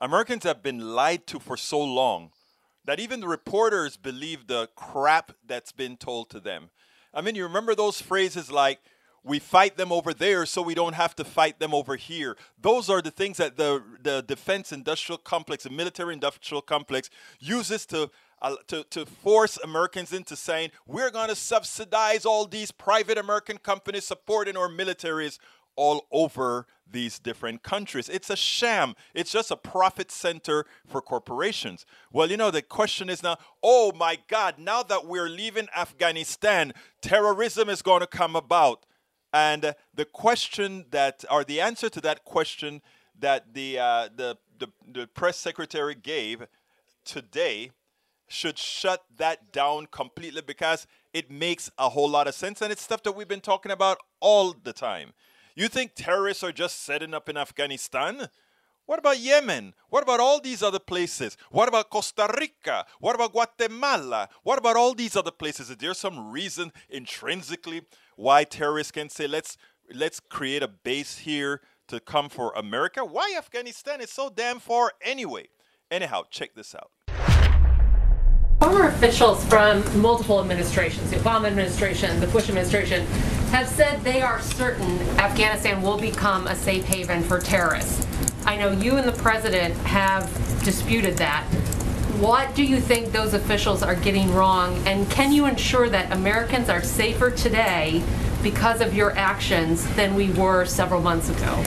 Americans have been lied to for so long that even the reporters believe the crap that's been told to them. I mean, you remember those phrases like, we fight them over there so we don't have to fight them over here. Those are the things that the, the defense industrial complex, the military industrial complex, uses to, uh, to, to force Americans into saying, we're going to subsidize all these private American companies supporting our militaries all over these different countries. It's a sham. It's just a profit center for corporations. Well, you know, the question is now, oh my God, now that we're leaving Afghanistan, terrorism is going to come about. And the question that, or the answer to that question that the, uh, the, the, the press secretary gave today should shut that down completely because it makes a whole lot of sense and it's stuff that we've been talking about all the time. You think terrorists are just setting up in Afghanistan? What about Yemen? What about all these other places? What about Costa Rica? What about Guatemala? What about all these other places? Is there some reason intrinsically why terrorists can say let's let's create a base here to come for America? Why Afghanistan is so damn far anyway? Anyhow, check this out. Former officials from multiple administrations, the Obama administration, the Bush administration, have said they are certain Afghanistan will become a safe haven for terrorists. I know you and the president have disputed that. What do you think those officials are getting wrong, and can you ensure that Americans are safer today because of your actions than we were several months ago?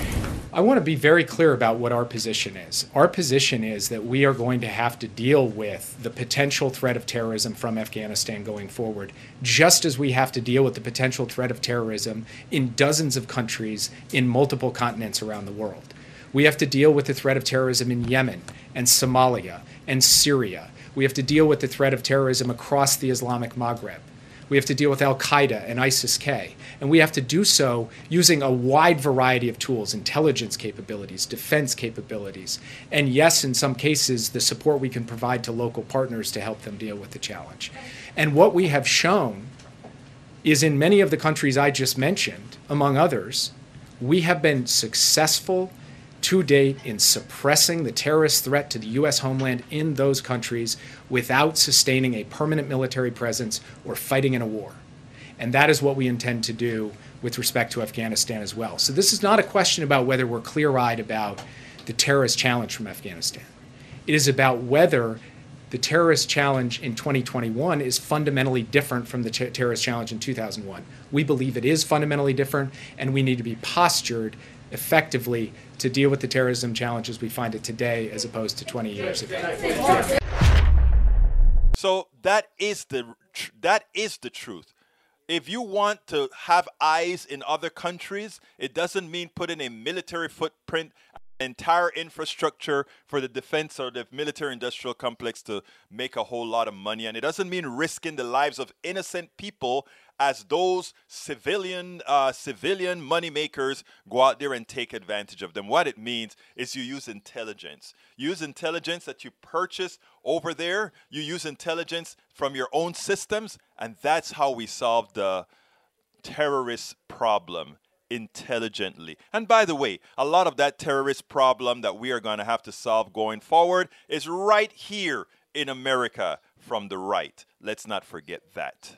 I want to be very clear about what our position is. Our position is that we are going to have to deal with the potential threat of terrorism from Afghanistan going forward, just as we have to deal with the potential threat of terrorism in dozens of countries in multiple continents around the world. We have to deal with the threat of terrorism in Yemen and Somalia and Syria. We have to deal with the threat of terrorism across the Islamic Maghreb. We have to deal with Al Qaeda and ISIS K. And we have to do so using a wide variety of tools intelligence capabilities, defense capabilities, and yes, in some cases, the support we can provide to local partners to help them deal with the challenge. And what we have shown is in many of the countries I just mentioned, among others, we have been successful to date in suppressing the terrorist threat to the U.S. homeland in those countries without sustaining a permanent military presence or fighting in a war. And that is what we intend to do with respect to Afghanistan as well. So this is not a question about whether we're clear eyed about the terrorist challenge from Afghanistan. It is about whether the terrorist challenge in 2021 is fundamentally different from the ter- terrorist challenge in 2001. We believe it is fundamentally different, and we need to be postured effectively to deal with the terrorism challenges we find it today as opposed to 20 years ago. So that is the that is the truth. If you want to have eyes in other countries, it doesn't mean putting a military footprint entire infrastructure for the defense or the military industrial complex to make a whole lot of money. And it doesn't mean risking the lives of innocent people as those civilian uh, civilian money makers go out there and take advantage of them. What it means is you use intelligence. You use intelligence that you purchase over there. You use intelligence from your own systems, and that's how we solve the terrorist problem intelligently. And by the way, a lot of that terrorist problem that we are going to have to solve going forward is right here in America from the right. Let's not forget that